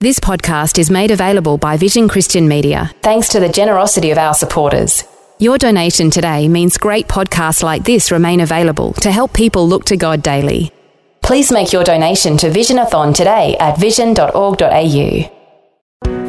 This podcast is made available by Vision Christian Media thanks to the generosity of our supporters. Your donation today means great podcasts like this remain available to help people look to God daily. Please make your donation to Visionathon today at vision.org.au.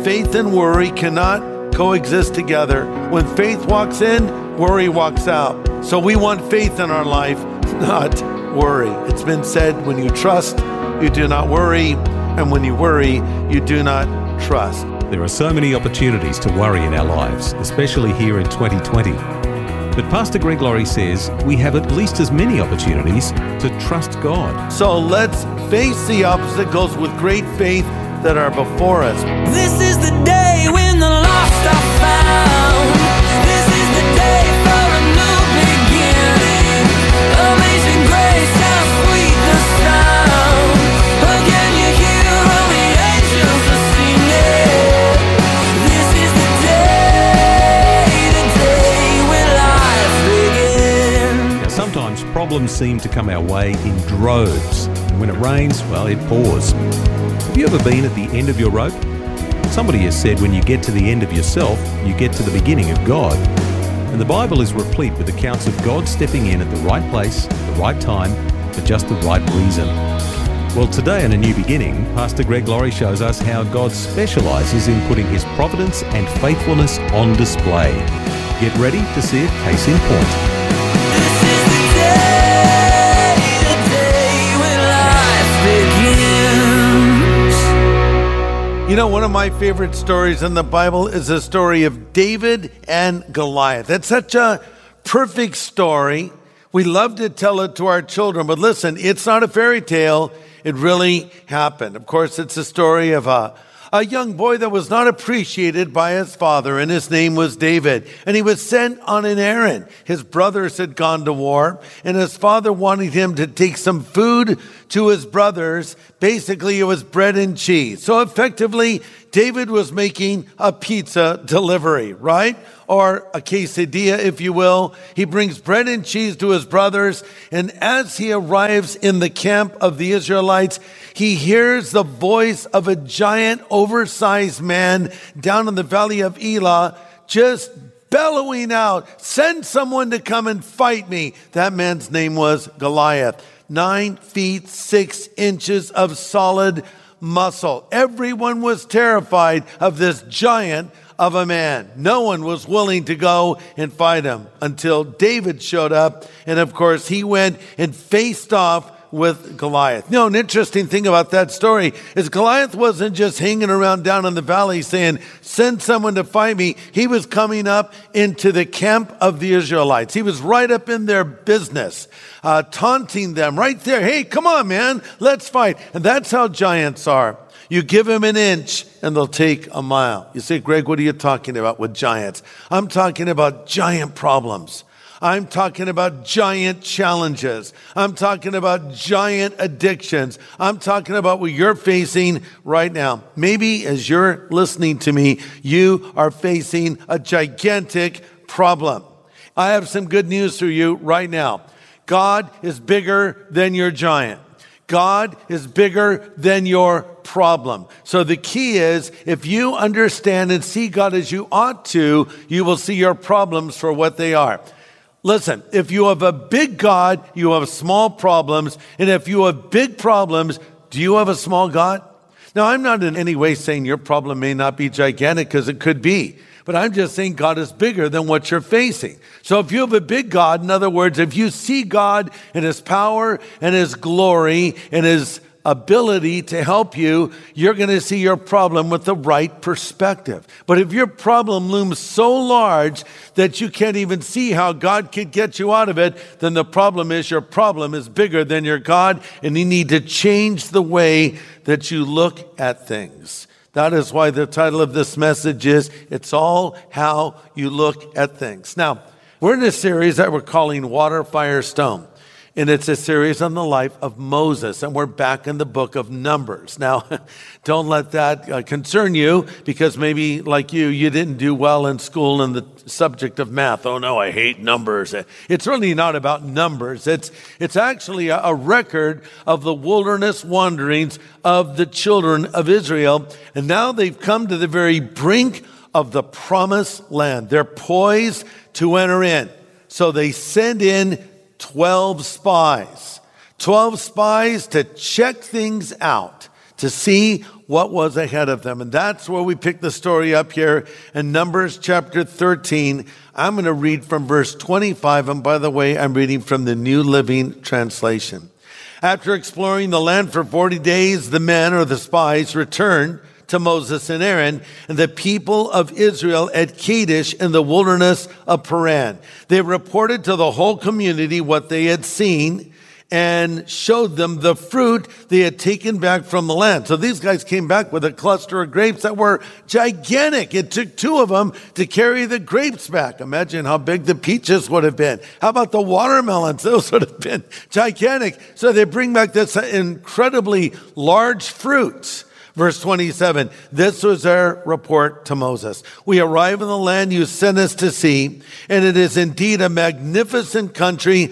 Faith and worry cannot coexist together. When faith walks in, worry walks out. So we want faith in our life, not worry. It's been said when you trust, you do not worry and when you worry, you do not trust. There are so many opportunities to worry in our lives, especially here in 2020. But Pastor Greg Laurie says we have at least as many opportunities to trust God. So let's face the obstacles with great faith that are before us. This is the day when the lost are found. Problems seem to come our way in droves. When it rains, well, it pours. Have you ever been at the end of your rope? Somebody has said when you get to the end of yourself, you get to the beginning of God. And the Bible is replete with accounts of God stepping in at the right place, the right time, for just the right reason. Well, today in A New Beginning, Pastor Greg Laurie shows us how God specializes in putting his providence and faithfulness on display. Get ready to see a case in point. You know, one of my favorite stories in the Bible is the story of David and Goliath. It's such a perfect story. We love to tell it to our children, but listen, it's not a fairy tale. It really happened. Of course, it's a story of a, a young boy that was not appreciated by his father, and his name was David. And he was sent on an errand. His brothers had gone to war, and his father wanted him to take some food to his brothers. Basically, it was bread and cheese. So effectively, David was making a pizza delivery, right? Or a quesadilla, if you will. He brings bread and cheese to his brothers. And as he arrives in the camp of the Israelites, he hears the voice of a giant, oversized man down in the valley of Elah, just bellowing out, send someone to come and fight me. That man's name was Goliath. Nine feet, six inches of solid muscle. Everyone was terrified of this giant of a man. No one was willing to go and fight him until David showed up. And of course, he went and faced off with Goliath. You know, an interesting thing about that story is Goliath wasn't just hanging around down in the valley saying, send someone to fight me. He was coming up into the camp of the Israelites. He was right up in their business, uh, taunting them right there. Hey, come on, man, let's fight. And that's how giants are. You give them an inch and they'll take a mile. You say, Greg, what are you talking about with giants? I'm talking about giant problems. I'm talking about giant challenges. I'm talking about giant addictions. I'm talking about what you're facing right now. Maybe as you're listening to me, you are facing a gigantic problem. I have some good news for you right now. God is bigger than your giant. God is bigger than your problem. So the key is if you understand and see God as you ought to, you will see your problems for what they are. Listen, if you have a big God, you have small problems. And if you have big problems, do you have a small God? Now, I'm not in any way saying your problem may not be gigantic because it could be, but I'm just saying God is bigger than what you're facing. So if you have a big God, in other words, if you see God in His power and His glory and His ability to help you, you're going to see your problem with the right perspective. But if your problem looms so large that you can't even see how God could get you out of it, then the problem is your problem is bigger than your God, and you need to change the way that you look at things. That is why the title of this message is It's All How You Look at Things. Now, we're in a series that we're calling Water, Fire, Stone. And it's a series on the life of Moses. And we're back in the book of Numbers. Now, don't let that uh, concern you because maybe, like you, you didn't do well in school in the subject of math. Oh no, I hate numbers. It's really not about numbers. It's, it's actually a, a record of the wilderness wanderings of the children of Israel. And now they've come to the very brink of the promised land. They're poised to enter in. So they send in 12 spies. 12 spies to check things out, to see what was ahead of them. And that's where we pick the story up here in Numbers chapter 13. I'm going to read from verse 25. And by the way, I'm reading from the New Living Translation. After exploring the land for 40 days, the men or the spies returned to Moses and Aaron and the people of Israel at Kadesh in the wilderness of Paran. They reported to the whole community what they had seen and showed them the fruit they had taken back from the land. So these guys came back with a cluster of grapes that were gigantic. It took two of them to carry the grapes back. Imagine how big the peaches would have been. How about the watermelons? Those would have been gigantic. So they bring back this incredibly large fruits. Verse 27, this was their report to Moses. We arrive in the land you sent us to see, and it is indeed a magnificent country,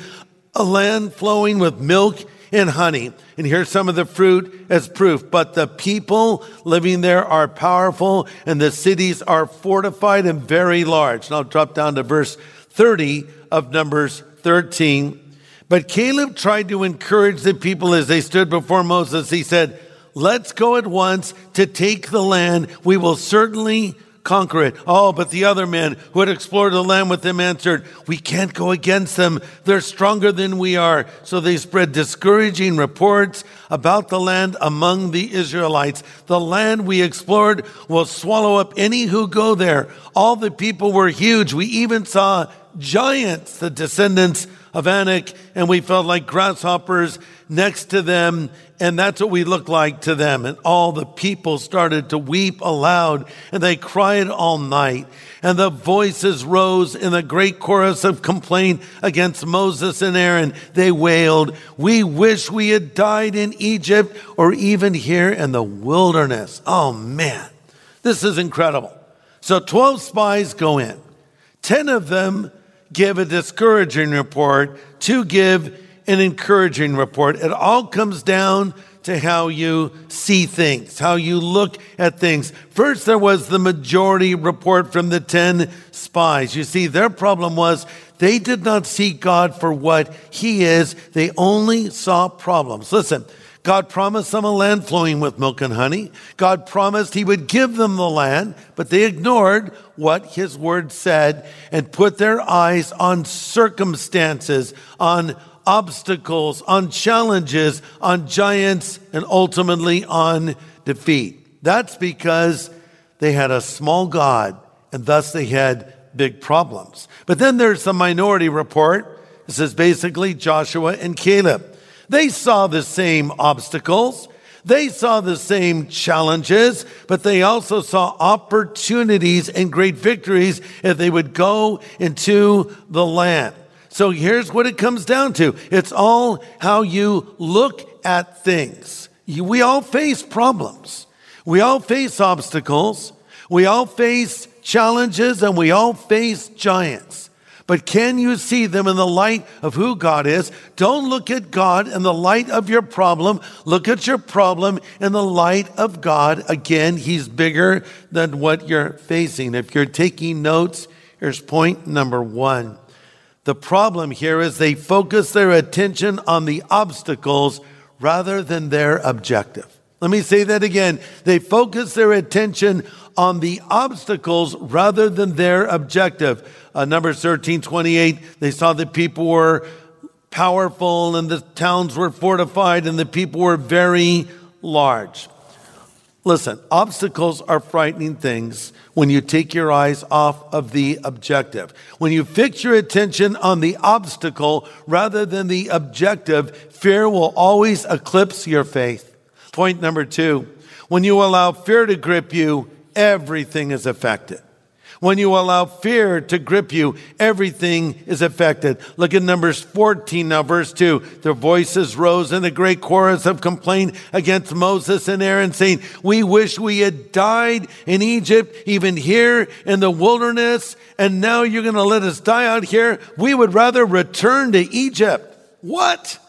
a land flowing with milk and honey. And here's some of the fruit as proof. But the people living there are powerful, and the cities are fortified and very large. Now drop down to verse 30 of Numbers 13. But Caleb tried to encourage the people as they stood before Moses. He said, Let's go at once to take the land. We will certainly conquer it. Oh, but the other men who had explored the land with them answered, We can't go against them. They're stronger than we are. So they spread discouraging reports about the land among the Israelites. The land we explored will swallow up any who go there. All the people were huge. We even saw giants, the descendants of Anak, and we felt like grasshoppers next to them. And that's what we looked like to them. And all the people started to weep aloud and they cried all night. And the voices rose in a great chorus of complaint against Moses and Aaron. They wailed, We wish we had died in Egypt or even here in the wilderness. Oh man, this is incredible. So 12 spies go in. 10 of them give a discouraging report, to give an encouraging report. It all comes down to how you see things, how you look at things. First, there was the majority report from the 10 spies. You see, their problem was they did not see God for what He is, they only saw problems. Listen, God promised them a land flowing with milk and honey. God promised He would give them the land, but they ignored what His word said and put their eyes on circumstances, on obstacles, on challenges, on giants, and ultimately on defeat. That's because they had a small God and thus they had big problems. But then there's the minority report. This is basically Joshua and Caleb. They saw the same obstacles. They saw the same challenges, but they also saw opportunities and great victories if they would go into the land. So here's what it comes down to. It's all how you look at things. We all face problems. We all face obstacles. We all face challenges and we all face giants. But can you see them in the light of who God is? Don't look at God in the light of your problem. Look at your problem in the light of God. Again, He's bigger than what you're facing. If you're taking notes, here's point number one. The problem here is they focus their attention on the obstacles rather than their objective. Let me say that again. They focus their attention on the obstacles rather than their objective. Uh, Numbers 13, 28, they saw that people were powerful and the towns were fortified and the people were very large. Listen, obstacles are frightening things when you take your eyes off of the objective. When you fix your attention on the obstacle rather than the objective, fear will always eclipse your faith. Point number two When you allow fear to grip you, everything is affected. When you allow fear to grip you, everything is affected. Look at Numbers 14 now, verse 2. Their voices rose in a great chorus of complaint against Moses and Aaron, saying, We wish we had died in Egypt, even here in the wilderness, and now you're going to let us die out here. We would rather return to Egypt. What?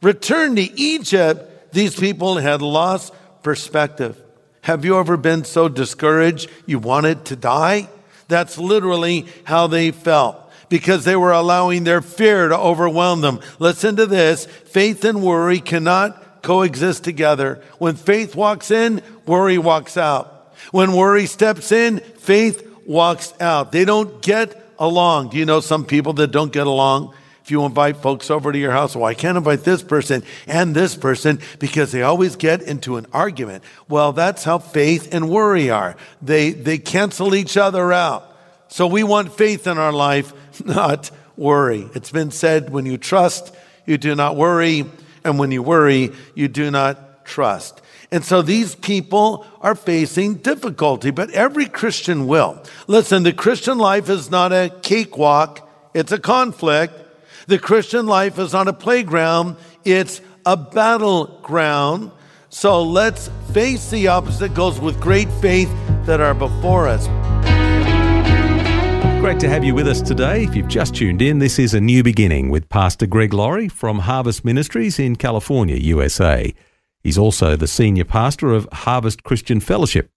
Return to Egypt? These people had lost perspective. Have you ever been so discouraged you wanted to die? That's literally how they felt because they were allowing their fear to overwhelm them. Listen to this. Faith and worry cannot coexist together. When faith walks in, worry walks out. When worry steps in, faith walks out. They don't get along. Do you know some people that don't get along? If you invite folks over to your house, well, I can't invite this person and this person because they always get into an argument. Well, that's how faith and worry are. They, they cancel each other out. So we want faith in our life, not worry. It's been said when you trust, you do not worry. And when you worry, you do not trust. And so these people are facing difficulty, but every Christian will. Listen, the Christian life is not a cakewalk. It's a conflict. The Christian life is not a playground, it's a battleground. So let's face the obstacles with great faith that are before us. Great to have you with us today. If you've just tuned in, this is A New Beginning with Pastor Greg Laurie from Harvest Ministries in California, USA. He's also the senior pastor of Harvest Christian Fellowship.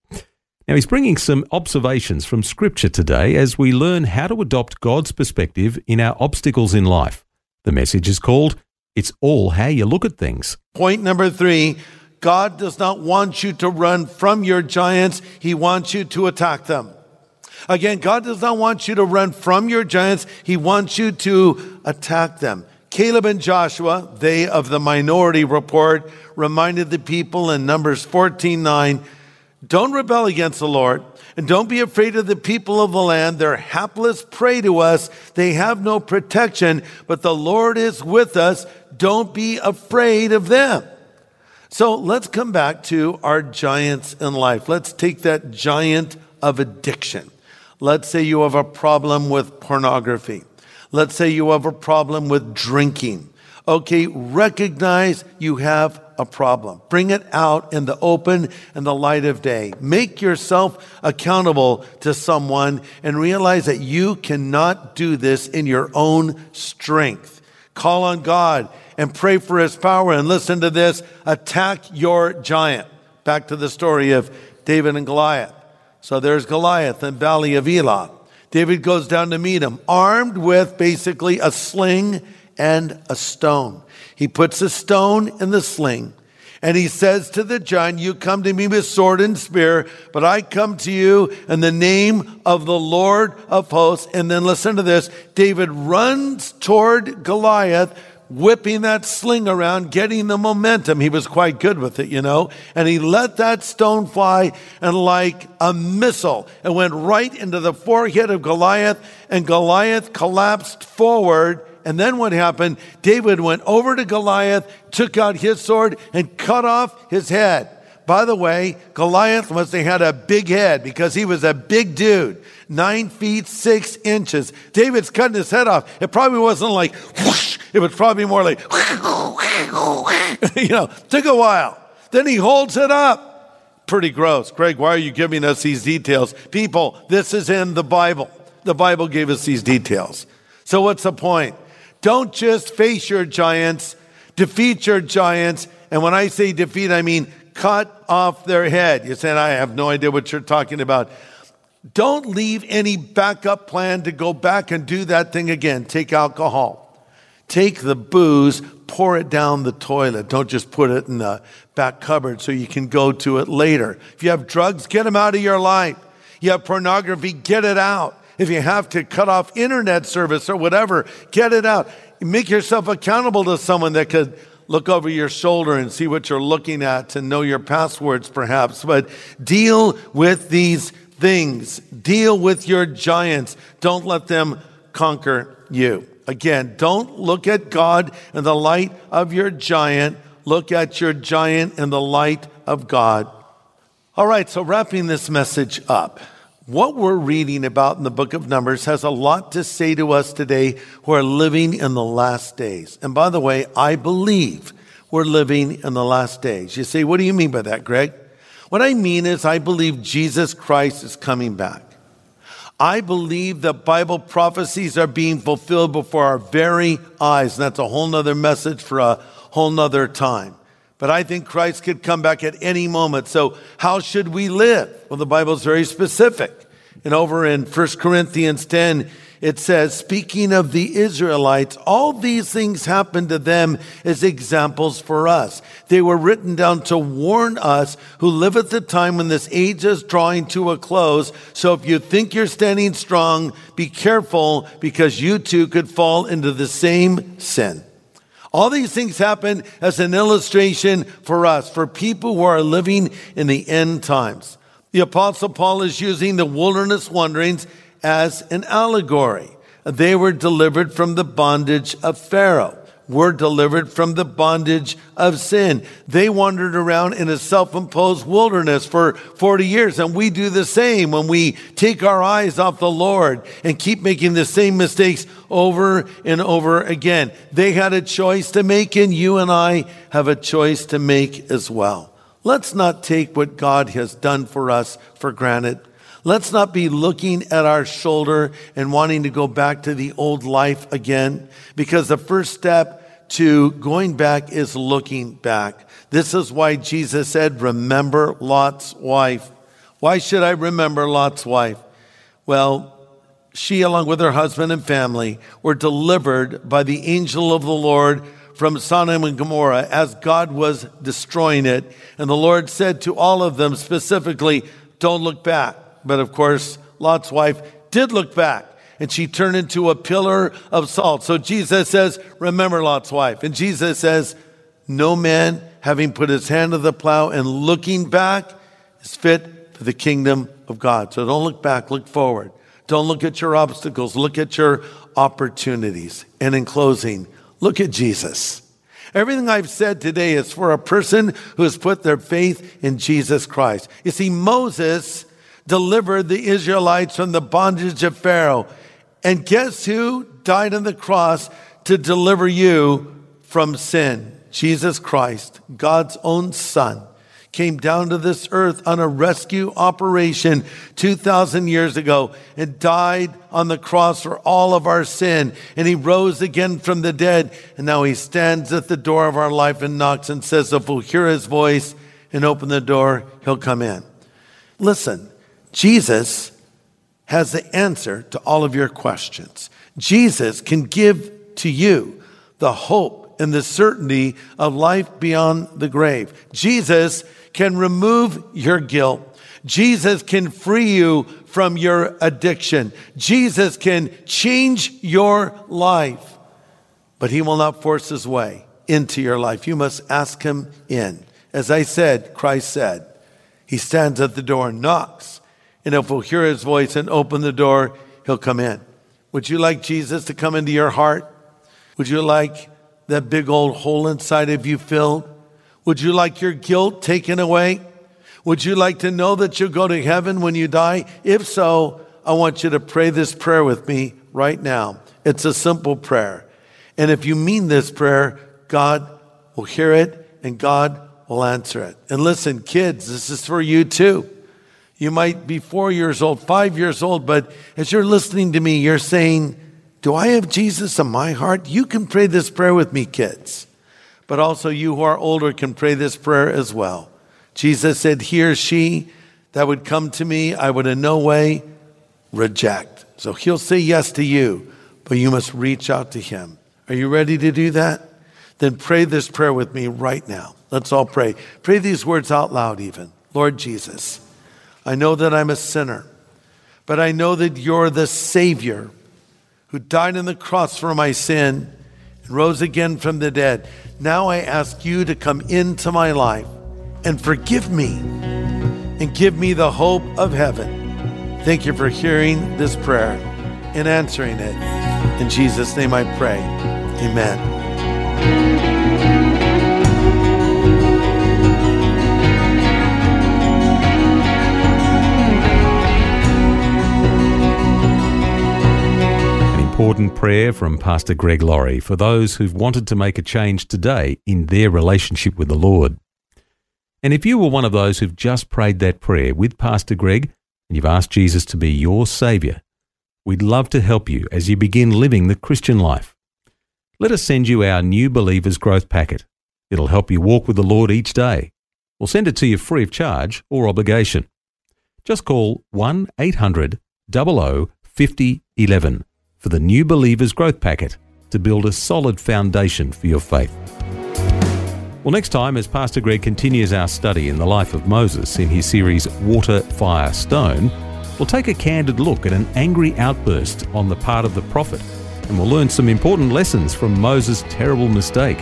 Now, he's bringing some observations from Scripture today as we learn how to adopt God's perspective in our obstacles in life. The message is called It's All How You Look at Things. Point number three God does not want you to run from your giants, He wants you to attack them. Again, God does not want you to run from your giants, He wants you to attack them. Caleb and Joshua, they of the minority report, reminded the people in Numbers 14 9 don't rebel against the Lord. And don't be afraid of the people of the land. They're hapless prey to us. They have no protection, but the Lord is with us. Don't be afraid of them. So let's come back to our giants in life. Let's take that giant of addiction. Let's say you have a problem with pornography. Let's say you have a problem with drinking. Okay, recognize you have a problem. Bring it out in the open and the light of day. Make yourself accountable to someone and realize that you cannot do this in your own strength. Call on God and pray for his power and listen to this. Attack your giant. Back to the story of David and Goliath. So there's Goliath in Valley of Elah. David goes down to meet him, armed with basically a sling and a stone. He puts a stone in the sling and he says to the giant, You come to me with sword and spear, but I come to you in the name of the Lord of hosts. And then listen to this David runs toward Goliath, whipping that sling around, getting the momentum. He was quite good with it, you know. And he let that stone fly, and like a missile, it went right into the forehead of Goliath, and Goliath collapsed forward and then what happened? David went over to Goliath, took out his sword, and cut off his head. By the way, Goliath must have had a big head because he was a big dude, nine feet six inches. David's cutting his head off. It probably wasn't like whoosh, it was probably more like, you know, took a while. Then he holds it up. Pretty gross. Greg, why are you giving us these details? People, this is in the Bible. The Bible gave us these details. So what's the point? Don't just face your giants, defeat your giants. And when I say defeat, I mean cut off their head. You said, I have no idea what you're talking about. Don't leave any backup plan to go back and do that thing again. Take alcohol. Take the booze, pour it down the toilet. Don't just put it in the back cupboard so you can go to it later. If you have drugs, get them out of your life. You have pornography, get it out. If you have to cut off internet service or whatever, get it out. Make yourself accountable to someone that could look over your shoulder and see what you're looking at to know your passwords perhaps. But deal with these things. Deal with your giants. Don't let them conquer you. Again, don't look at God in the light of your giant. Look at your giant in the light of God. All right, so wrapping this message up, what we're reading about in the book of Numbers has a lot to say to us today who are living in the last days. And by the way, I believe we're living in the last days. You say, what do you mean by that, Greg? What I mean is, I believe Jesus Christ is coming back. I believe that Bible prophecies are being fulfilled before our very eyes. And that's a whole nother message for a whole nother time. But I think Christ could come back at any moment. So how should we live? Well, the Bible is very specific. And over in 1 Corinthians 10, it says, speaking of the Israelites, all these things happened to them as examples for us. They were written down to warn us who live at the time when this age is drawing to a close. So if you think you're standing strong, be careful because you too could fall into the same sin. All these things happen as an illustration for us, for people who are living in the end times. The apostle Paul is using the wilderness wanderings as an allegory. They were delivered from the bondage of Pharaoh, were delivered from the bondage of sin. They wandered around in a self-imposed wilderness for 40 years. And we do the same when we take our eyes off the Lord and keep making the same mistakes over and over again. They had a choice to make and you and I have a choice to make as well. Let's not take what God has done for us for granted. Let's not be looking at our shoulder and wanting to go back to the old life again, because the first step to going back is looking back. This is why Jesus said, remember Lot's wife. Why should I remember Lot's wife? Well, she, along with her husband and family, were delivered by the angel of the Lord from Sodom and Gomorrah as God was destroying it. And the Lord said to all of them specifically, don't look back. But of course, Lot's wife did look back and she turned into a pillar of salt. So Jesus says, remember Lot's wife. And Jesus says, no man having put his hand to the plow and looking back is fit for the kingdom of God. So don't look back, look forward. Don't look at your obstacles, look at your opportunities. And in closing, look at Jesus. Everything I've said today is for a person who has put their faith in Jesus Christ. You see, Moses delivered the Israelites from the bondage of Pharaoh. And guess who died on the cross to deliver you from sin? Jesus Christ, God's own son, came down to this earth on a rescue operation 2,000 years ago and died on the cross for all of our sin. And he rose again from the dead. And now he stands at the door of our life and knocks and says, if we'll hear his voice and open the door, he'll come in. Listen, Jesus has the answer to all of your questions. Jesus can give to you the hope and the certainty of life beyond the grave. Jesus can remove your guilt. Jesus can free you from your addiction. Jesus can change your life, but he will not force his way into your life. You must ask him in. As I said, Christ said, he stands at the door and knocks. And if we'll hear his voice and open the door, he'll come in. Would you like Jesus to come into your heart? Would you like that big old hole inside of you filled? Would you like your guilt taken away? Would you like to know that you'll go to heaven when you die? If so, I want you to pray this prayer with me right now. It's a simple prayer. And if you mean this prayer, God will hear it and God will answer it. And listen, kids, this is for you too. You might be four years old, five years old, but as you're listening to me, you're saying, Do I have Jesus in my heart? You can pray this prayer with me, kids. But also, you who are older can pray this prayer as well. Jesus said, He or she that would come to me, I would in no way reject. So he'll say yes to you, but you must reach out to him. Are you ready to do that? Then pray this prayer with me right now. Let's all pray. Pray these words out loud, even. Lord Jesus, I know that I'm a sinner, but I know that you're the Savior who died on the cross for my sin and rose again from the dead. Now I ask you to come into my life and forgive me and give me the hope of heaven. Thank you for hearing this prayer and answering it. In Jesus' name I pray. Amen. Concordant prayer from Pastor Greg Laurie for those who've wanted to make a change today in their relationship with the Lord. And if you were one of those who've just prayed that prayer with Pastor Greg and you've asked Jesus to be your Saviour, we'd love to help you as you begin living the Christian life. Let us send you our New Believers Growth Packet. It'll help you walk with the Lord each day. We'll send it to you free of charge or obligation. Just call 1 800 00 50 11 for the New Believers Growth Packet to build a solid foundation for your faith. Well, next time, as Pastor Greg continues our study in the life of Moses in his series Water, Fire, Stone, we'll take a candid look at an angry outburst on the part of the prophet, and we'll learn some important lessons from Moses' terrible mistake.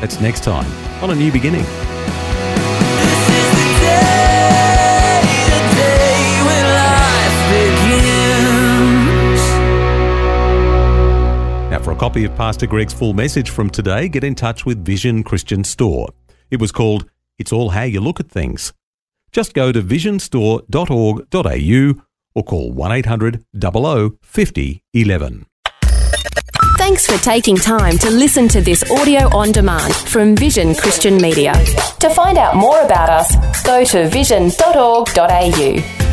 That's next time on A New Beginning. Copy of Pastor Greg's full message from today, get in touch with Vision Christian Store. It was called It's All How You Look at Things. Just go to visionstore.org.au or call 1 800 00 50 11. Thanks for taking time to listen to this audio on demand from Vision Christian Media. To find out more about us, go to vision.org.au.